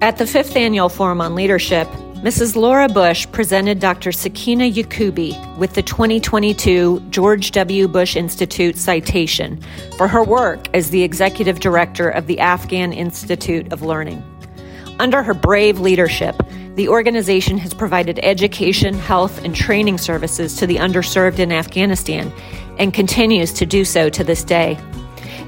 At the fifth annual Forum on Leadership, Mrs. Laura Bush presented Dr. Sakena Yacoobi with the 2022 George W. Bush Institute citation for her work as the executive director of the Afghan Institute of Learning. Under her brave leadership, the organization has provided education, health, and training services to the underserved in Afghanistan and continues to do so to this day.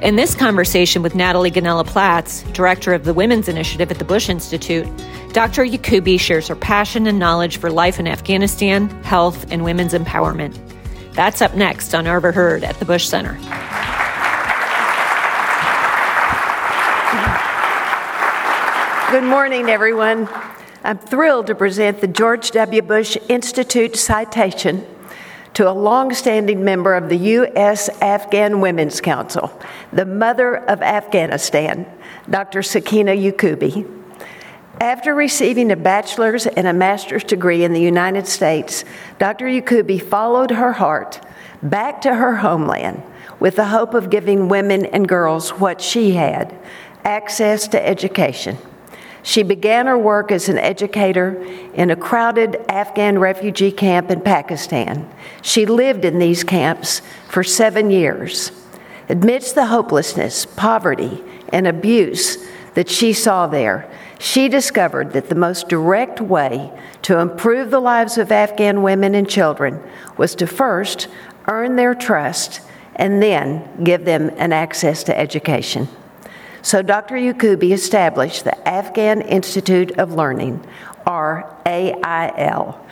In this conversation with Natalie Gonnella Platts, director of the Women's Initiative at the Bush Institute, Dr. Yacoobi shares her passion and knowledge for life in Afghanistan, health, and women's empowerment. That's up next on Overheard at the Bush Center. Good morning, everyone. I'm thrilled to present the George W. Bush Institute citation to a long-standing member of the U.S. Afghan Women's Council, the mother of Afghanistan, Dr. Sakena Yacoobi. After receiving a bachelor's and a master's degree in the United States, Dr. Yacoobi followed her heart back to her homeland with the hope of giving women and girls what she had access to education. She began her work as an educator in a crowded Afghan refugee camp in Pakistan. She lived in these camps for seven years. Amidst the hopelessness, poverty, and abuse that she saw there, she discovered that the most direct way to improve the lives of Afghan women and children was to first earn their trust and then give them an access to education. So Dr. Yacoobi established the Afghan Institute of Learning, or AIL.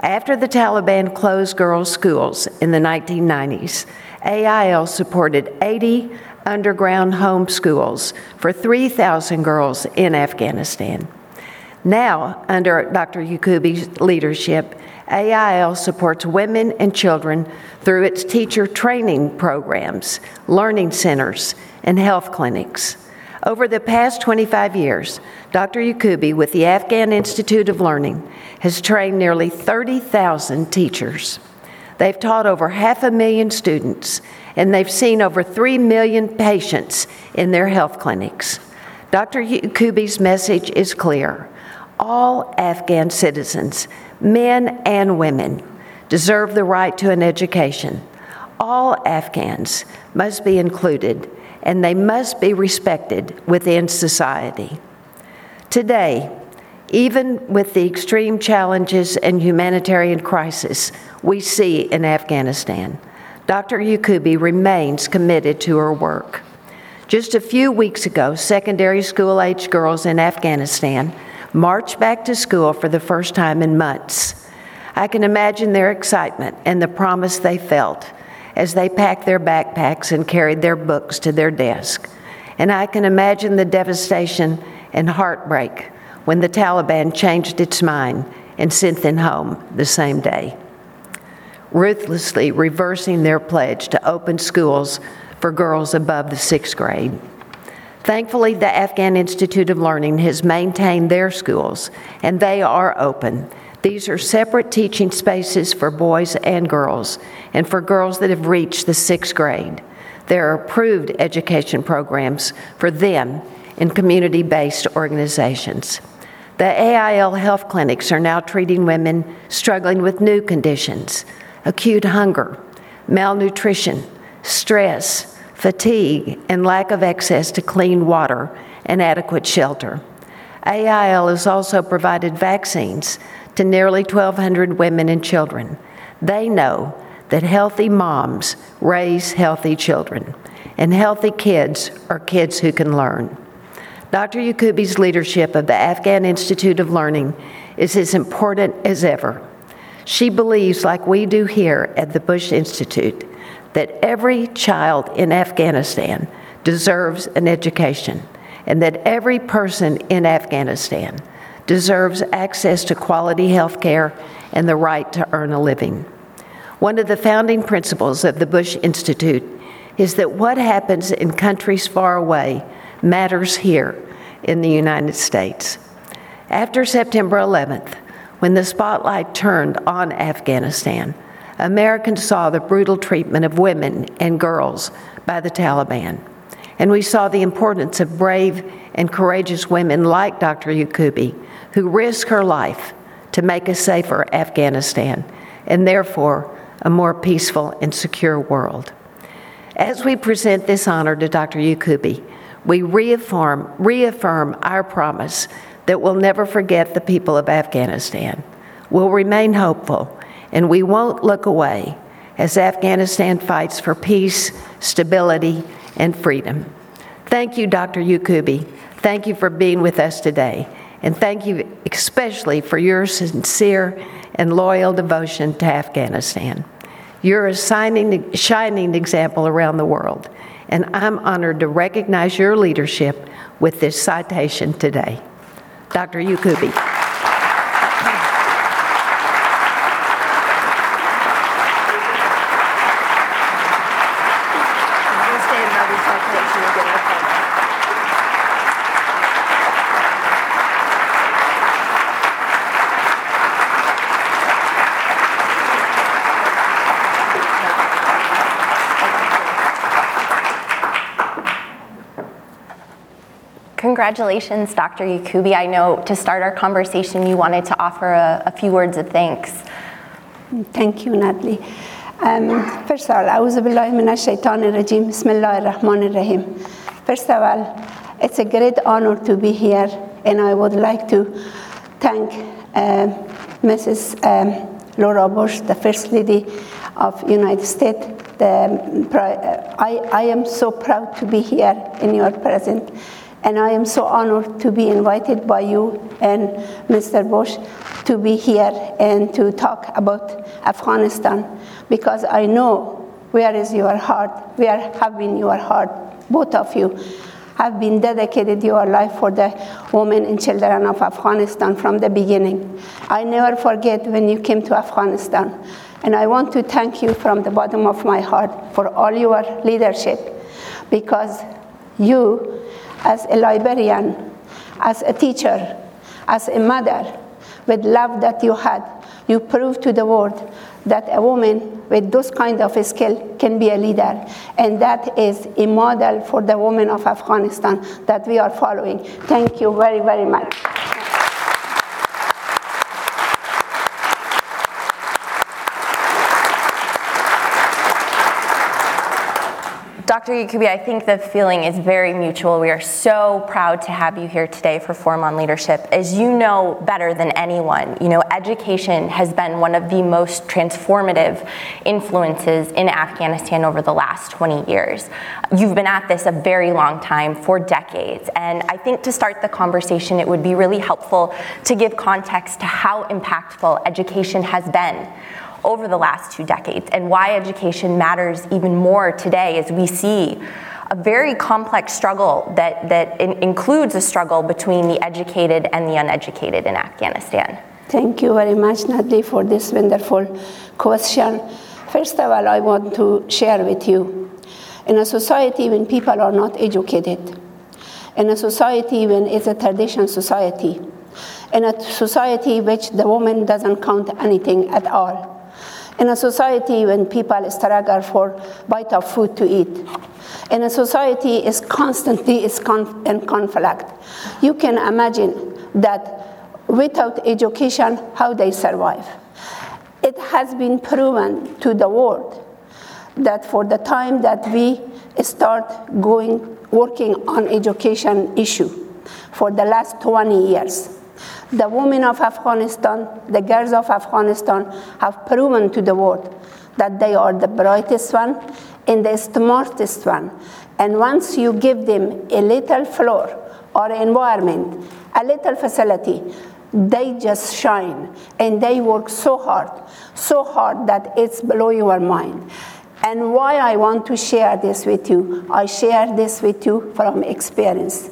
After the Taliban closed girls' schools in the 1990s, AIL supported 80 underground home schools for 3,000 girls in Afghanistan. Now, under Dr. Yacoobi's leadership, AIL supports women and children through its teacher training programs, learning centers, and health clinics. Over the past 25 years, Dr. Yacoobi with the Afghan Institute of Learning has trained nearly 30,000 teachers. They've taught over half a million students, and they've seen over 3 million patients in their health clinics. Dr. Yacoobi's message is clear. All Afghan citizens, men and women, deserve the right to an education. All Afghans must be included and they must be respected within society. Today, even with the extreme challenges and humanitarian crisis we see in Afghanistan, Dr. Yacoobi remains committed to her work. Just a few weeks ago, secondary school age girls in Afghanistan marched back to school for the first time in months. I can imagine their excitement and the promise they felt as they packed their backpacks and carried their books to their desk. And I can imagine the devastation and heartbreak when the Taliban changed its mind and sent them home the same day, ruthlessly reversing their pledge to open schools for girls above the sixth grade. Thankfully, the Afghan Institute of Learning has maintained their schools, and they are open these are separate teaching spaces for boys and girls, and for girls that have reached the sixth grade. There are approved education programs for them in community based organizations. The AIL health clinics are now treating women struggling with new conditions acute hunger, malnutrition, stress, fatigue, and lack of access to clean water and adequate shelter. AIL has also provided vaccines to nearly 1,200 women and children. They know that healthy moms raise healthy children, and healthy kids are kids who can learn. Dr. Yacoobi's leadership of the Afghan Institute of Learning is as important as ever. She believes, like we do here at the Bush Institute, that every child in Afghanistan deserves an education and that every person in Afghanistan deserves access to quality health care and the right to earn a living. One of the founding principles of the Bush Institute is that what happens in countries far away matters here in the United States. After September 11th, when the spotlight turned on Afghanistan, Americans saw the brutal treatment of women and girls by the Taliban. And we saw the importance of brave and courageous women like Dr. Yacoobi, who risked her life to make a safer Afghanistan and therefore a more peaceful and secure world. As we present this honor to Dr. Yacoobi, we reaffirm, reaffirm our promise that we'll never forget the people of Afghanistan. We'll remain hopeful, and we won't look away as Afghanistan fights for peace, stability, and freedom. Thank you, Dr. Yacoobi. Thank you for being with us today. And thank you especially for your sincere and loyal devotion to Afghanistan. You're a shining, shining example around the world, and I'm honored to recognize your leadership with this citation today. Dr. Yacoobi. congratulations, Dr. Yacoobi. I know to start our conversation, you wanted to offer a, a few words of thanks. Thank you, Natalie. Um, first of all, أعوذ بالله من الشيطان الرجيم بسم الله الرحمن الرحيم First of all, it's a great honor to be here and I would like to thank um, uh, Mrs. Um, Laura Bush, the First Lady of United States. The, um, uh, I, I am so proud to be here in your presence and I am so honored to be invited by you and Mr. Bush to be here and to talk about Afghanistan because I know where is your heart, where have been your heart, both of you have been dedicated your life for the women and children of Afghanistan from the beginning. I never forget when you came to Afghanistan. And I want to thank you from the bottom of my heart for all your leadership because you as a librarian, as a teacher, as a mother, with love that you had, you proved to the world that a woman with those kind of skill can be a leader. And that is a model for the women of Afghanistan that we are following. Thank you very, very much. Dr. Yacoobi, I think the feeling is very mutual. We are so proud to have you here today for Forum on Leadership. As you know better than anyone, you know, education has been one of the most transformative influences in Afghanistan over the last 20 years. You've been at this a very long time, for decades, and I think to start the conversation, it would be really helpful to give context to how impactful education has been over the last two decades and why education matters even more today as we see a very complex struggle that, that in, includes a struggle between the educated and the uneducated in Afghanistan. Thank you very much, Natalie, for this wonderful question. First of all, I want to share with you in a society when people are not educated, in a society when it's a tradition society, in a society which the woman doesn't count anything at all, in a society when people struggle for bite of food to eat, in a society is constantly is in conflict. You can imagine that without education, how they survive. It has been proven to the world that for the time that we start going working on education issue for the last 20 years the women of Afghanistan, the girls of Afghanistan have proven to the world that they are the brightest one and the smartest one. And once you give them a little floor or environment, a little facility, they just shine and they work so hard, so hard that it's below your mind. And why I want to share this with you, I share this with you from experience.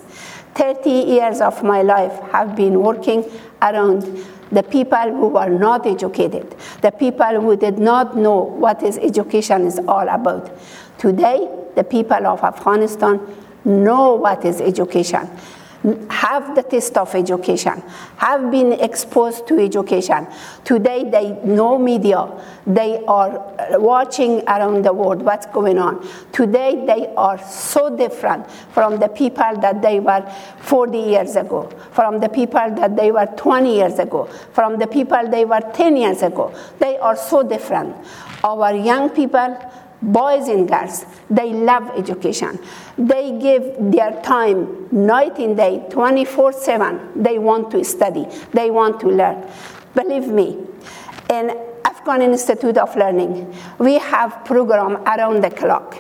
30 years of my life have been working around the people who were not educated, the people who did not know what is education is all about. Today, the people of Afghanistan know what is education, have the taste of education, have been exposed to education. Today they know media. They are uh, watching around the world what's going on. Today they are so different from the people that they were 40 years ago, from the people that they were 20 years ago, from the people they were 10 years ago. They are so different. Our young people boys and girls, they love education. They give their time night and day, 24 7. They want to study, they want to learn. Believe me, in Afghan Institute of Learning, we have program around the clock.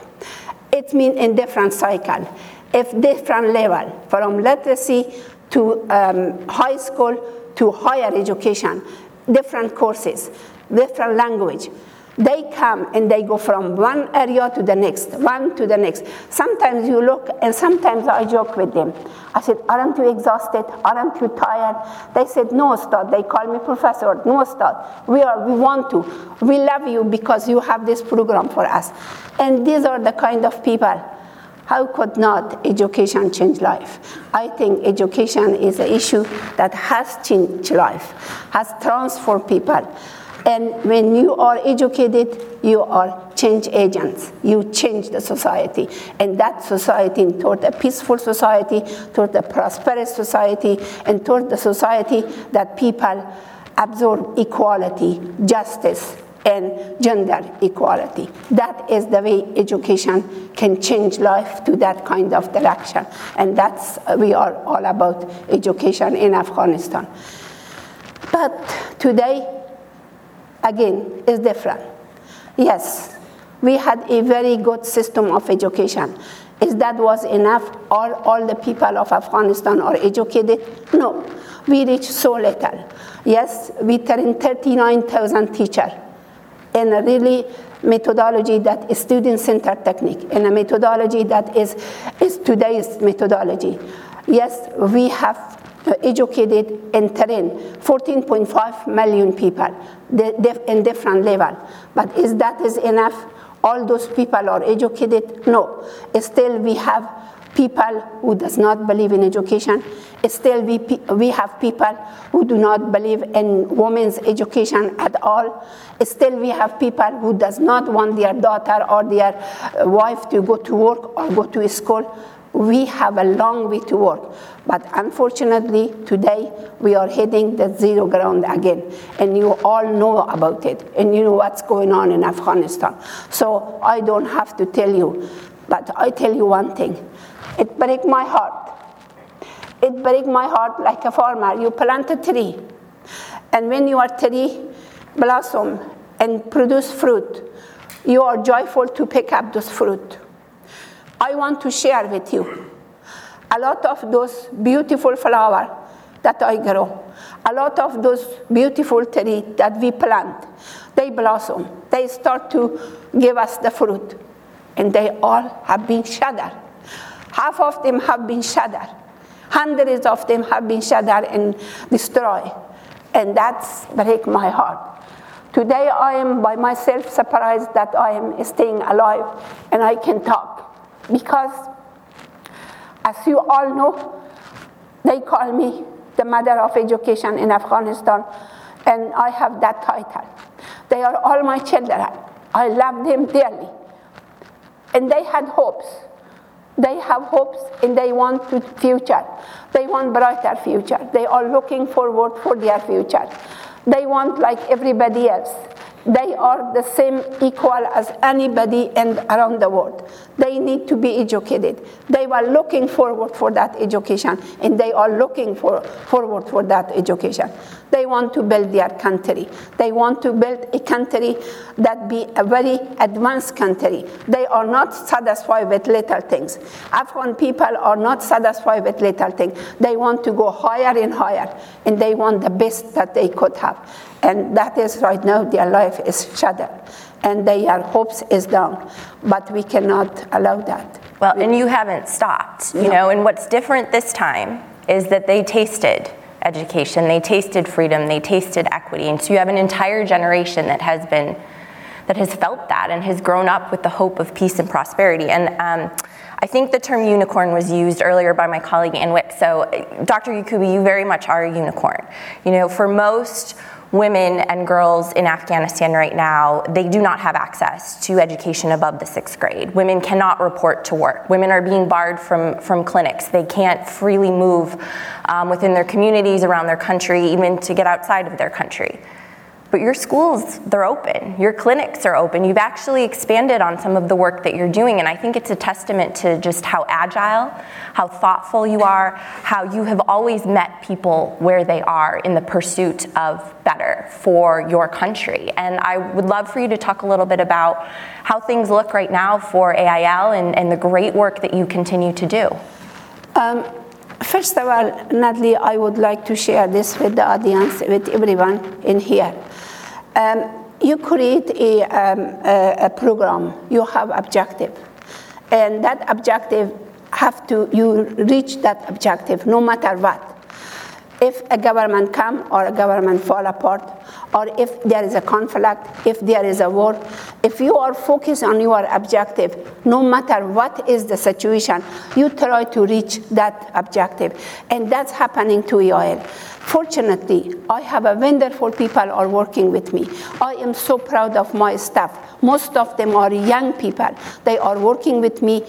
It means in different cycle, if different level, from literacy to um, high school to higher education, different courses, different language they come and they go from one area to the next, one to the next. Sometimes you look, and sometimes I joke with them. I said, Aren't you exhausted? Aren't you tired? They said, No, Ustad. They call me professor. No, Ustad. We, are, we want to. We love you because you have this program for us. And these are the kind of people. How could not education change life? I think education is an issue that has changed life, has transformed people. And when you are educated, you are change agents. You change the society. And that society toward a peaceful society, toward a prosperous society, and toward the society that people absorb equality, justice, and gender equality. That is the way education can change life to that kind of direction. And that's, uh, we are all about education in Afghanistan. But today, again, is different. Yes, we had a very good system of education. Is that was enough? All, all the people of Afghanistan are educated? No, we reached so little. Yes, we trained 39,000 teachers in a really methodology that is student-centered technique, in a methodology that is, is today's methodology. Yes, we have uh, educated and trained 14.5 million people in different level. But is that is enough? All those people are educated? No. Still, we have people who does not believe in education. Still, we, we have people who do not believe in women's education at all. Still, we have people who does not want their daughter or their uh, wife to go to work or go to school we have a long way to work. But unfortunately, today we are hitting the zero ground again. And you all know about it. And you know what's going on in Afghanistan. So I don't have to tell you. But I tell you one thing it breaks my heart. It breaks my heart like a farmer. You plant a tree. And when your tree blossom and produce fruit, you are joyful to pick up those fruit I want to share with you a lot of those beautiful flowers that I grow, a lot of those beautiful trees that we plant. They blossom, they start to give us the fruit, and they all have been shattered. Half of them have been shattered. Hundreds of them have been shattered and destroyed. And that's break my heart. Today I am by myself surprised that I am staying alive and I can talk. Because, as you all know, they call me the mother of education in Afghanistan, and I have that title. They are all my children. I love them dearly. And they had hopes. They have hopes and they want the future. They want brighter future. They are looking forward for their future. They want like everybody else they are the same equal as anybody in, around the world. They need to be educated. They were looking forward for that education, and they are looking for, forward for that education. They want to build their country. They want to build a country that be a very advanced country. They are not satisfied with little things. Afghan people are not satisfied with little things. They want to go higher and higher, and they want the best that they could have. And that is right now their life is shattered and their hopes is down. But we cannot allow that. Well, and you haven't stopped, you no. know, and what's different this time is that they tasted education, they tasted freedom, they tasted equity. And so you have an entire generation that has been that has felt that and has grown up with the hope of peace and prosperity. And um, I think the term unicorn was used earlier by my colleague Ann Wick. So, Dr. Yacoobi, you very much are a unicorn. You know, for most women and girls in Afghanistan right now, they do not have access to education above the sixth grade. Women cannot report to work. Women are being barred from, from clinics. They can't freely move um, within their communities, around their country, even to get outside of their country. But your schools, they're open. Your clinics are open. You've actually expanded on some of the work that you're doing. And I think it's a testament to just how agile, how thoughtful you are, how you have always met people where they are in the pursuit of better for your country. And I would love for you to talk a little bit about how things look right now for AIL and, and the great work that you continue to do. Um, first of all, Natalie, I would like to share this with the audience, with everyone in here. Um, you create a, um, a, a, program, you have objective, and that objective have to, you reach that objective no matter what. If a government come or a government fall apart, or if there is a conflict, if there is a war, if you are focused on your objective, no matter what is the situation, you try to reach that objective. And that's happening to AIL. Fortunately, I have a wonderful people are working with me. I am so proud of my staff. Most of them are young people. They are working with me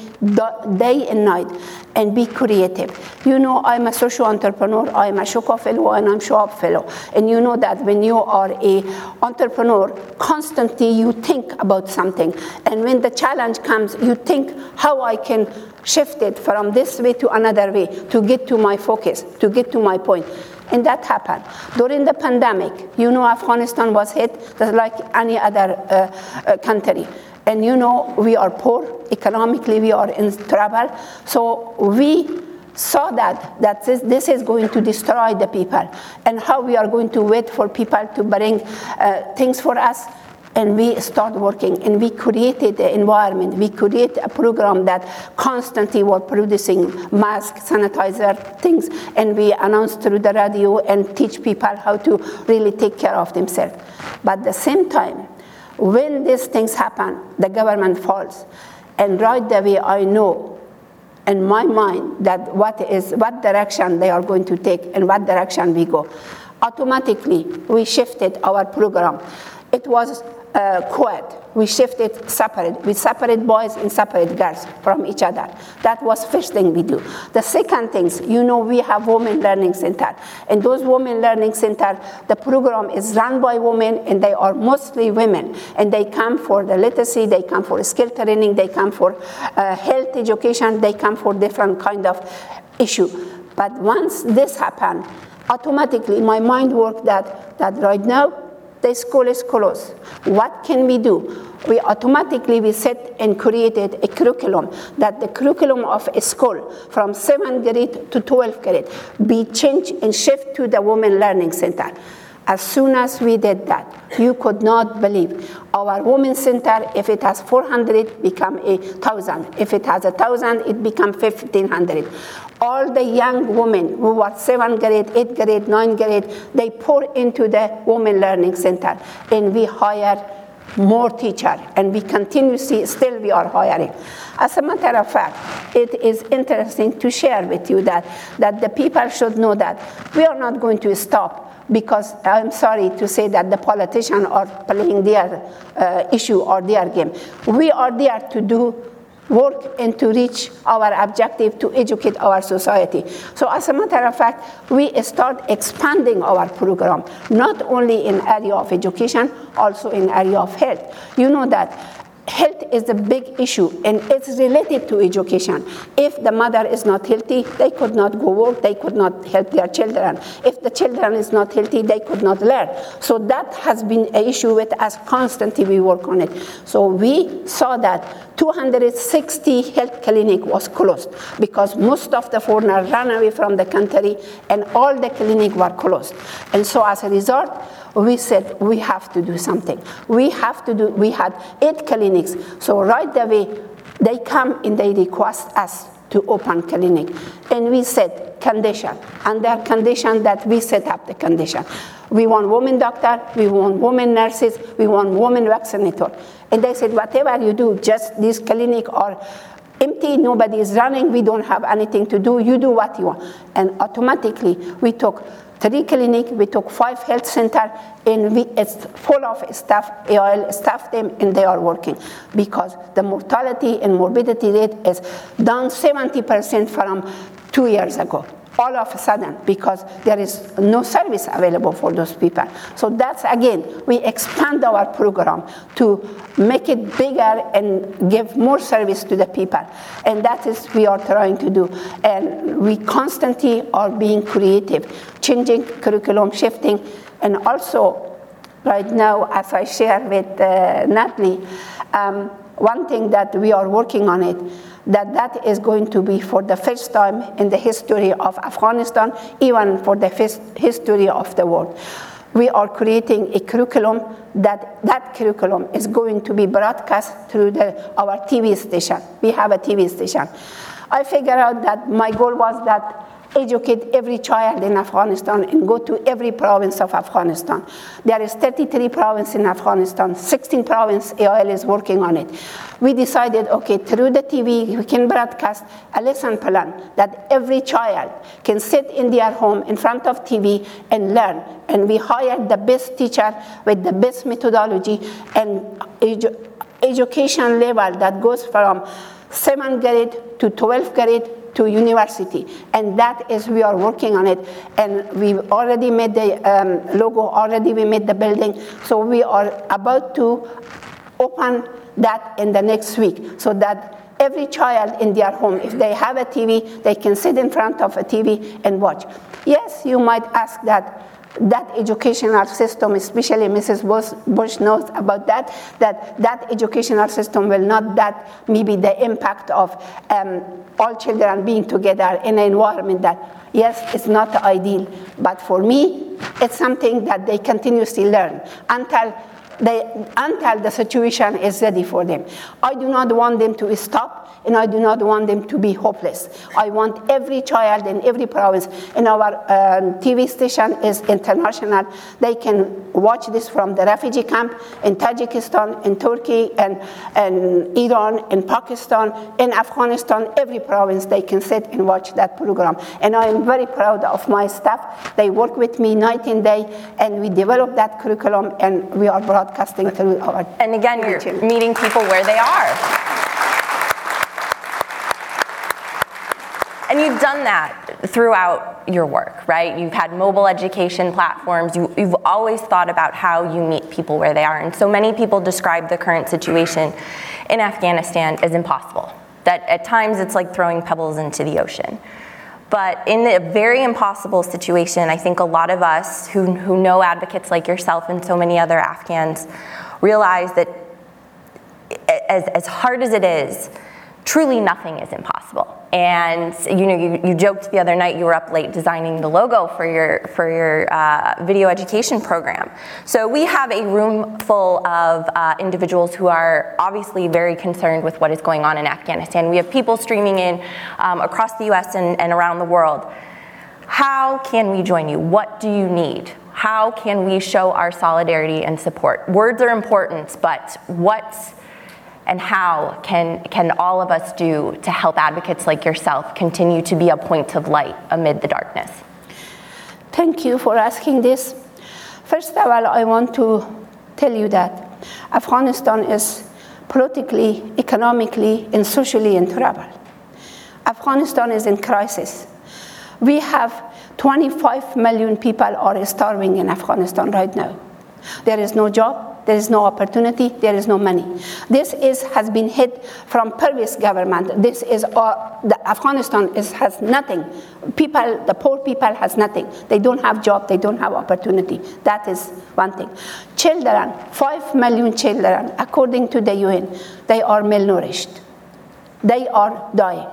day and night and be creative. You know, I'm a social entrepreneur. I'm Ashoka fellow and I'm Schwab fellow. And you know that when you are a entrepreneur, constantly you think about something. And when the challenge comes, you think how I can shift it from this way to another way to get to my focus, to get to my point. And that happened. During the pandemic, you know, Afghanistan was hit just like any other uh, uh, country. And you know, we are poor, economically, we are in trouble. So we saw that, that this, this is going to destroy the people and how we are going to wait for people to bring uh, things for us and we start working and we created the environment. We create a program that constantly were producing mask sanitizer things. And we announce through the radio and teach people how to really take care of themselves. But at the same time when these things happen the government falls. And right away i know in my mind that what is what direction they are going to take and what direction we go. Automatically we shifted our program. It was uh, quad. We shifted separate. We separate boys and separate girls from each other. That was first thing we do. The second things, you know, we have women learning center, and those women learning center, the program is run by women, and they are mostly women, and they come for the literacy, they come for skill training, they come for uh, health education, they come for different kind of issue. But once this happened, automatically my mind worked that that right now the school is closed. What can we do? We automatically we set and created a curriculum that the curriculum of a school from 7th grade to 12th grade be changed and shift to the Women Learning Center. As soon as we did that, you could not believe. Our Women's Center, if it has 400, become a 1,000. If it has a 1,000, it become 1,500 all the young women who were seventh grade, eighth grade, ninth grade, they pour into the Women Learning Center, and we hire more teacher, and we continuously still we are hiring. As a matter of fact, it is interesting to share with you that that the people should know that we are not going to stop because I'm sorry to say that the politicians are playing their uh, issue or their game. We are there to do work and to reach our objective to educate our society. So as a matter of fact, we start expanding our program, not only in area of education, also in area of health. You know that health is a big issue and it's related to education. If the mother is not healthy, they could not go work, they could not help their children. If the children is not healthy, they could not learn. So that has been an issue with us constantly we work on it. So we saw that 260 health clinic was closed because most of the foreigners ran away from the country and all the clinic were closed. And so as a result, we said we have to do something. We have to do, we had eight clinics. So right away, they come and they request us to open clinic. And we said condition, under condition that we set up the condition. We want women doctor, we want women nurses, we want women vaccinator. And they said, whatever you do, just this clinic or empty, nobody is running, we don't have anything to do, you do what you want. And automatically, we took three clinic, we took five health center, and we, it's full of staff, AIL staff them, and they are working. Because the mortality and morbidity rate is down 70% from two years ago all of a sudden because there is no service available for those people. So that's again, we expand our program to make it bigger and give more service to the people. And that is we are trying to do. And we constantly are being creative, changing curriculum, shifting, and also right now, as I share with uh, Natalie, um, one thing that we are working on it that that is going to be for the first time in the history of Afghanistan, even for the history of the world. We are creating a curriculum that that curriculum is going to be broadcast through the, our TV station. We have a TV station. I figured out that my goal was that educate every child in Afghanistan and go to every province of Afghanistan. There is 33 provinces in Afghanistan, 16 provinces AIL is working on it. We decided, okay, through the TV, we can broadcast a lesson plan that every child can sit in their home in front of TV and learn. And we hired the best teacher with the best methodology and edu- education level that goes from 7th grade to 12th grade to university. And that is, we are working on it. And we already made the um, logo, already we made the building. So we are about to open that in the next week so that every child in their home, if they have a TV, they can sit in front of a TV and watch. Yes, you might ask that that educational system, especially Mrs. Bush knows about that, that that educational system will not that maybe the impact of um, all children being together in an environment that, yes, it's not ideal, but for me, it's something that they continuously learn until they, until the situation is ready for them. I do not want them to stop and I do not want them to be hopeless. I want every child in every province, and our um, TV station is international. They can watch this from the refugee camp in Tajikistan, in Turkey, and, and Iran, in Pakistan, in Afghanistan, every province they can sit and watch that program. And I am very proud of my staff. They work with me night and day, and we develop that curriculum, and we are broadcasting through our. And again, you're meeting people where they are. And you've done that throughout your work, right? You've had mobile education platforms. You, have always thought about how you meet people where they are. And so many people describe the current situation in Afghanistan as impossible. That at times it's like throwing pebbles into the ocean. But in a very impossible situation, I think a lot of us who, who know advocates like yourself and so many other Afghans realize that as, as hard as it is, truly nothing is impossible. And you know, you, you joked the other night you were up late designing the logo for your for your uh, video education program. So we have a room full of uh, individuals who are obviously very concerned with what is going on in Afghanistan. We have people streaming in um, across the U.S. And, and around the world. How can we join you? What do you need? How can we show our solidarity and support? Words are important, but what and how can, can all of us do to help advocates like yourself continue to be a point of light amid the darkness? Thank you for asking this. First of all, I want to tell you that Afghanistan is politically, economically, and socially in trouble. Afghanistan is in crisis. We have 25 million people are starving in Afghanistan right now. There is no job, there is no opportunity, there is no money. This is, has been hit from previous government. This is, uh, the Afghanistan is, has nothing. People, the poor people has nothing. They don't have job, they don't have opportunity. That is one thing. Children, five million children, according to the UN, they are malnourished. They are dying.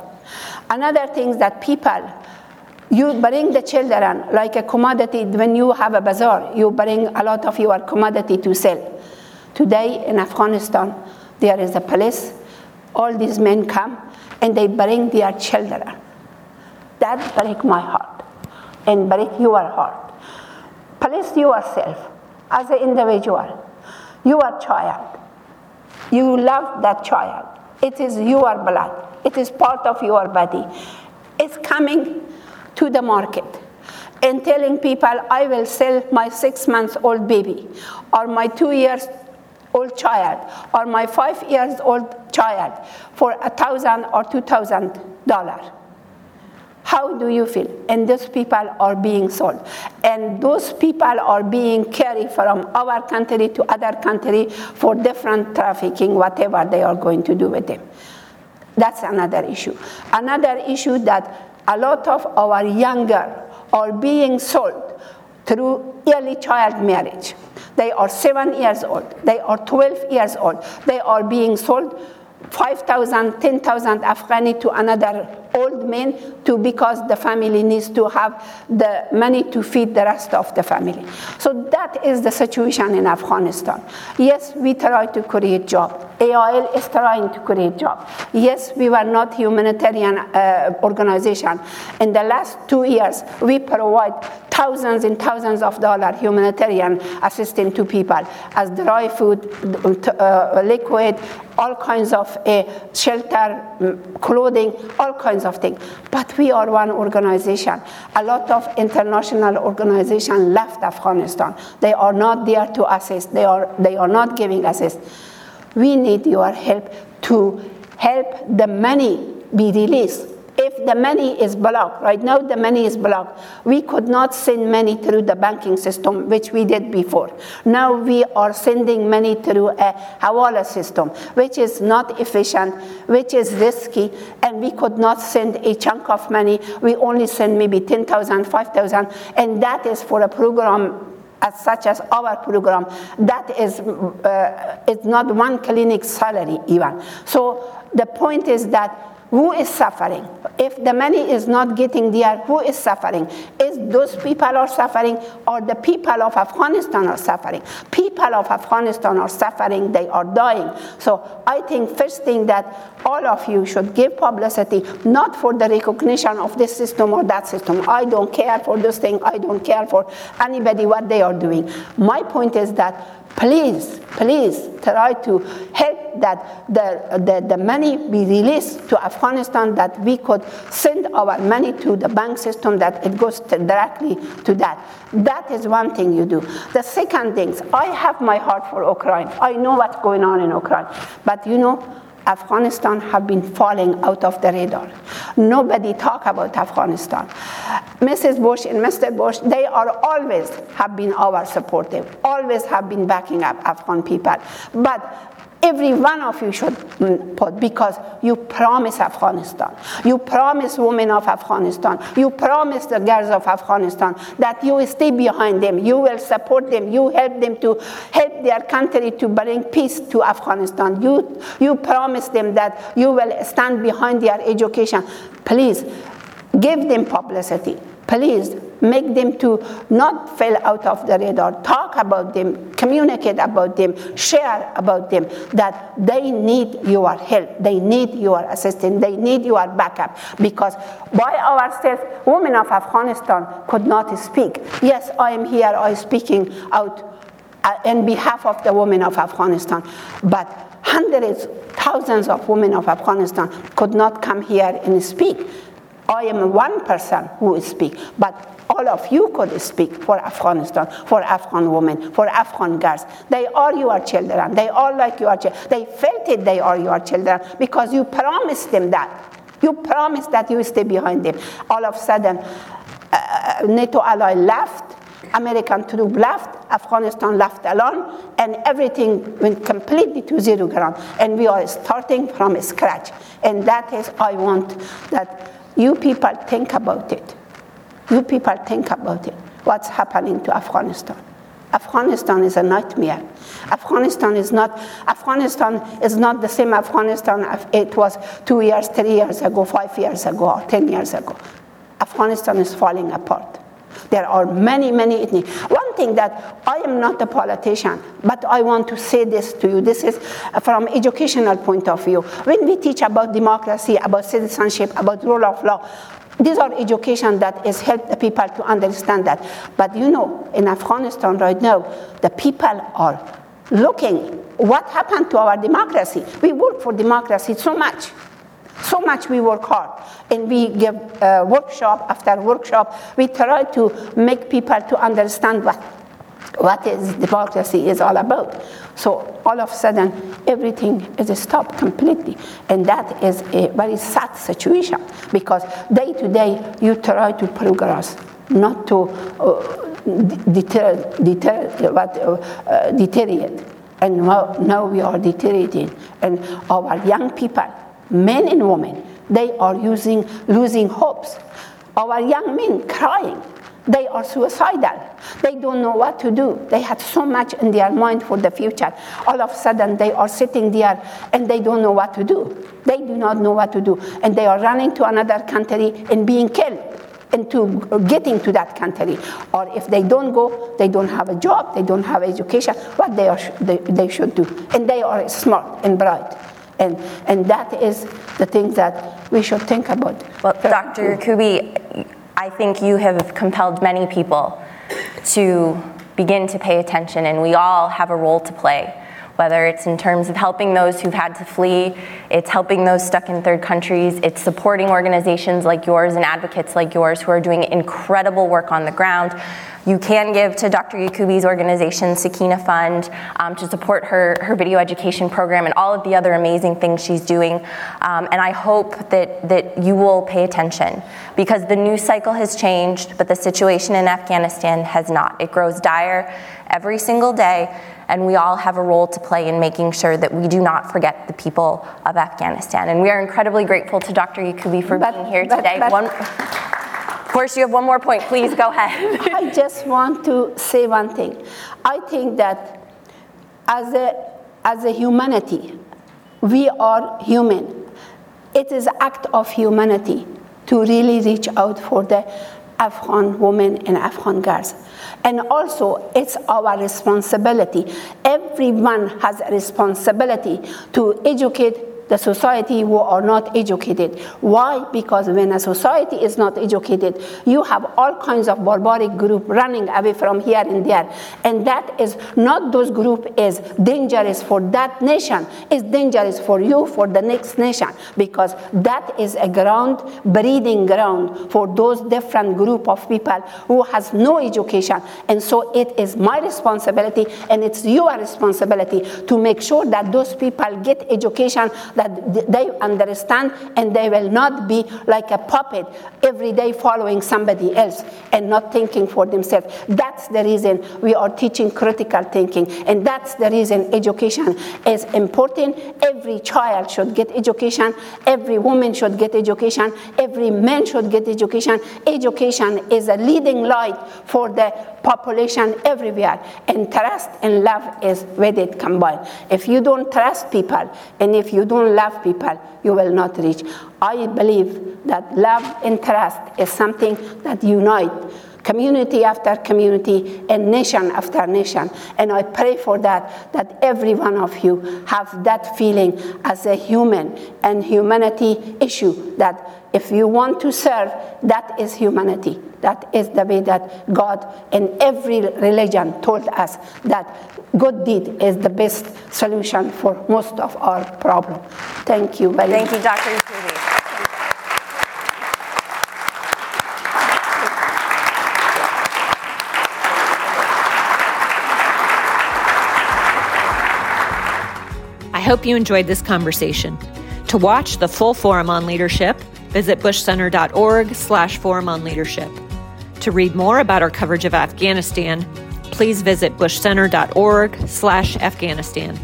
Another thing that people you bring the children like a commodity when you have a bazaar you bring a lot of your commodity to sell today in afghanistan there is a police all these men come and they bring their children. That break my heart and break your heart. Police yourself as an individual. You your child. You love that child. It is your blood. It is part of your body. It's coming to the market and telling people, I will sell my six months old baby or my two years old child or my five years old child for a thousand or two thousand dollars. How do you feel? And those people are being sold. And those people are being carried from our country to other country for different trafficking, whatever they are going to do with them. That's another issue. Another issue that a lot of our younger are being sold through early child marriage. They are seven years old, they are 12 years old, they are being sold 5,000, 10,000 Afghani to another old man to because the family needs to have the money to feed the rest of the family. So that is the situation in Afghanistan. Yes, we try to create jobs. AIL is trying to create jobs. Yes, we were not humanitarian uh, organization. In the last two years, we provide thousands and thousands of dollars humanitarian assistance to people as dry food, uh, liquid, all kinds of uh, shelter, mm, clothing, all kinds of things. But we are one organization. A lot of international organizations left Afghanistan. They are not there to assist. They are, they are not giving assist. We need your help to help the money be released if the money is blocked, right now the money is blocked, we could not send money through the banking system, which we did before. Now we are sending money through a Hawala system, which is not efficient, which is risky, and we could not send a chunk of money. We only send maybe 10,000, 5,000, and that is for a program as such as our program, that is uh, it's not one clinic salary even. So the point is that who is suffering? If the money is not getting there, who is suffering? Is those people are suffering or the people of Afghanistan are suffering? People of Afghanistan are suffering, they are dying. So I think first thing that all of you should give publicity, not for the recognition of this system or that system. I don't care for this thing, I don't care for anybody what they are doing. My point is that please, please try to help that the, the, the money be released to Afghanistan, that we could send our money to the bank system, that it goes to directly to that. That is one thing you do. The second thing, I have my heart for Ukraine. I know what's going on in Ukraine. But you know, Afghanistan have been falling out of the radar. Nobody talk about Afghanistan. Mrs. Bush and Mr. Bush, they are always have been our supportive, always have been backing up Afghan people. But Every one of you should put because you promise Afghanistan. You promise women of Afghanistan. You promise the girls of Afghanistan that you will stay behind them. You will support them. You help them to help their country to bring peace to Afghanistan. You, you promise them that you will stand behind their education. Please give them publicity. Please make them to not fall out of the radar. Talk about them, communicate about them, share about them that they need your help, they need your assistance, they need your backup. Because by ourselves, women of Afghanistan could not speak. Yes, I am here, I am speaking out uh, in behalf of the women of Afghanistan, but hundreds, thousands of women of Afghanistan could not come here and speak. I am one person who speak, but all of you could speak for Afghanistan, for Afghan women, for Afghan girls. They are your children. They are like your children. They felt it they are your children because you promised them that. You promised that you stay behind them. All of a sudden, uh, NATO ally left, American troop left, Afghanistan left alone, and everything went completely to zero ground. And we are starting from scratch. And that is, I want that you people think about it. You people think about it. What's happening to Afghanistan? Afghanistan is a nightmare. Afghanistan is not Afghanistan is not the same Afghanistan it was two years, three years ago, five years ago, or ten years ago. Afghanistan is falling apart. There are many, many ethnic. One thing that I am not a politician, but I want to say this to you. This is from educational point of view. When we teach about democracy, about citizenship, about rule of law, these are education that has helped the people to understand that. But you know, in Afghanistan right now, the people are looking what happened to our democracy. We work for democracy so much. So much we work hard, and we give uh, workshop after workshop. We try to make people to understand what what is democracy is all about. So all of a sudden, everything is stopped completely, and that is a very sad situation because day to day you try to progress, not to uh, uh, uh, deteriorate. And now, now we are deteriorating, and our young people, men and women, they are using, losing hopes. Our young men crying they are suicidal. They don't know what to do. They have so much in their mind for the future. All of a sudden, they are sitting there and they don't know what to do. They do not know what to do. And they are running to another country and being killed into getting to that country. Or if they don't go, they don't have a job, they don't have education, what they, are, they, they should do. And they are smart and bright. And, and that is the thing that we should think about. Well, Dr. Yacoobi, I think you have compelled many people to begin to pay attention, and we all have a role to play. Whether it's in terms of helping those who've had to flee, it's helping those stuck in third countries, it's supporting organizations like yours and advocates like yours who are doing incredible work on the ground. You can give to Dr. Yacoobi's organization, Sakena Fund, um, to support her, her video education program and all of the other amazing things she's doing. Um, and I hope that, that you will pay attention because the news cycle has changed, but the situation in Afghanistan has not. It grows dire every single day, and we all have a role to play in making sure that we do not forget the people of Afghanistan. And we are incredibly grateful to Dr. Yacoobi for but, being here but, today. But, One, course, you have one more point. Please go ahead. I just want to say one thing. I think that as a, as a humanity, we are human. It is act of humanity to really reach out for the Afghan women and Afghan girls. And also, it's our responsibility. Everyone has a responsibility to educate the society who are not educated. Why? Because when a society is not educated, you have all kinds of barbaric group running away from here and there. And that is not those group is dangerous for that nation, it's dangerous for you, for the next nation, because that is a ground, breeding ground for those different group of people who has no education. And so it is my responsibility and it's your responsibility to make sure that those people get education that they understand and they will not be like a puppet every day following somebody else and not thinking for themselves. That's the reason we are teaching critical thinking, and that's the reason education is important. Every child should get education, every woman should get education, every man should get education. Education is a leading light for the population everywhere, and trust and love is with it combined. If you don't trust people and if you don't love people, you will not reach. I believe that love and trust is something that unite community after community and nation after nation. And I pray for that, that every one of you have that feeling as a human and humanity issue that if you want to serve, that is humanity. That is the way that God and every religion told us that good deed is the best solution for most of our problem. Thank you very Thank much. Thank you, Dr. Yacoobi. Hope you enjoyed this conversation. To watch the full forum on leadership, visit bushcenter.org slash forum on leadership. To read more about our coverage of Afghanistan, please visit bushcenter.org slash Afghanistan.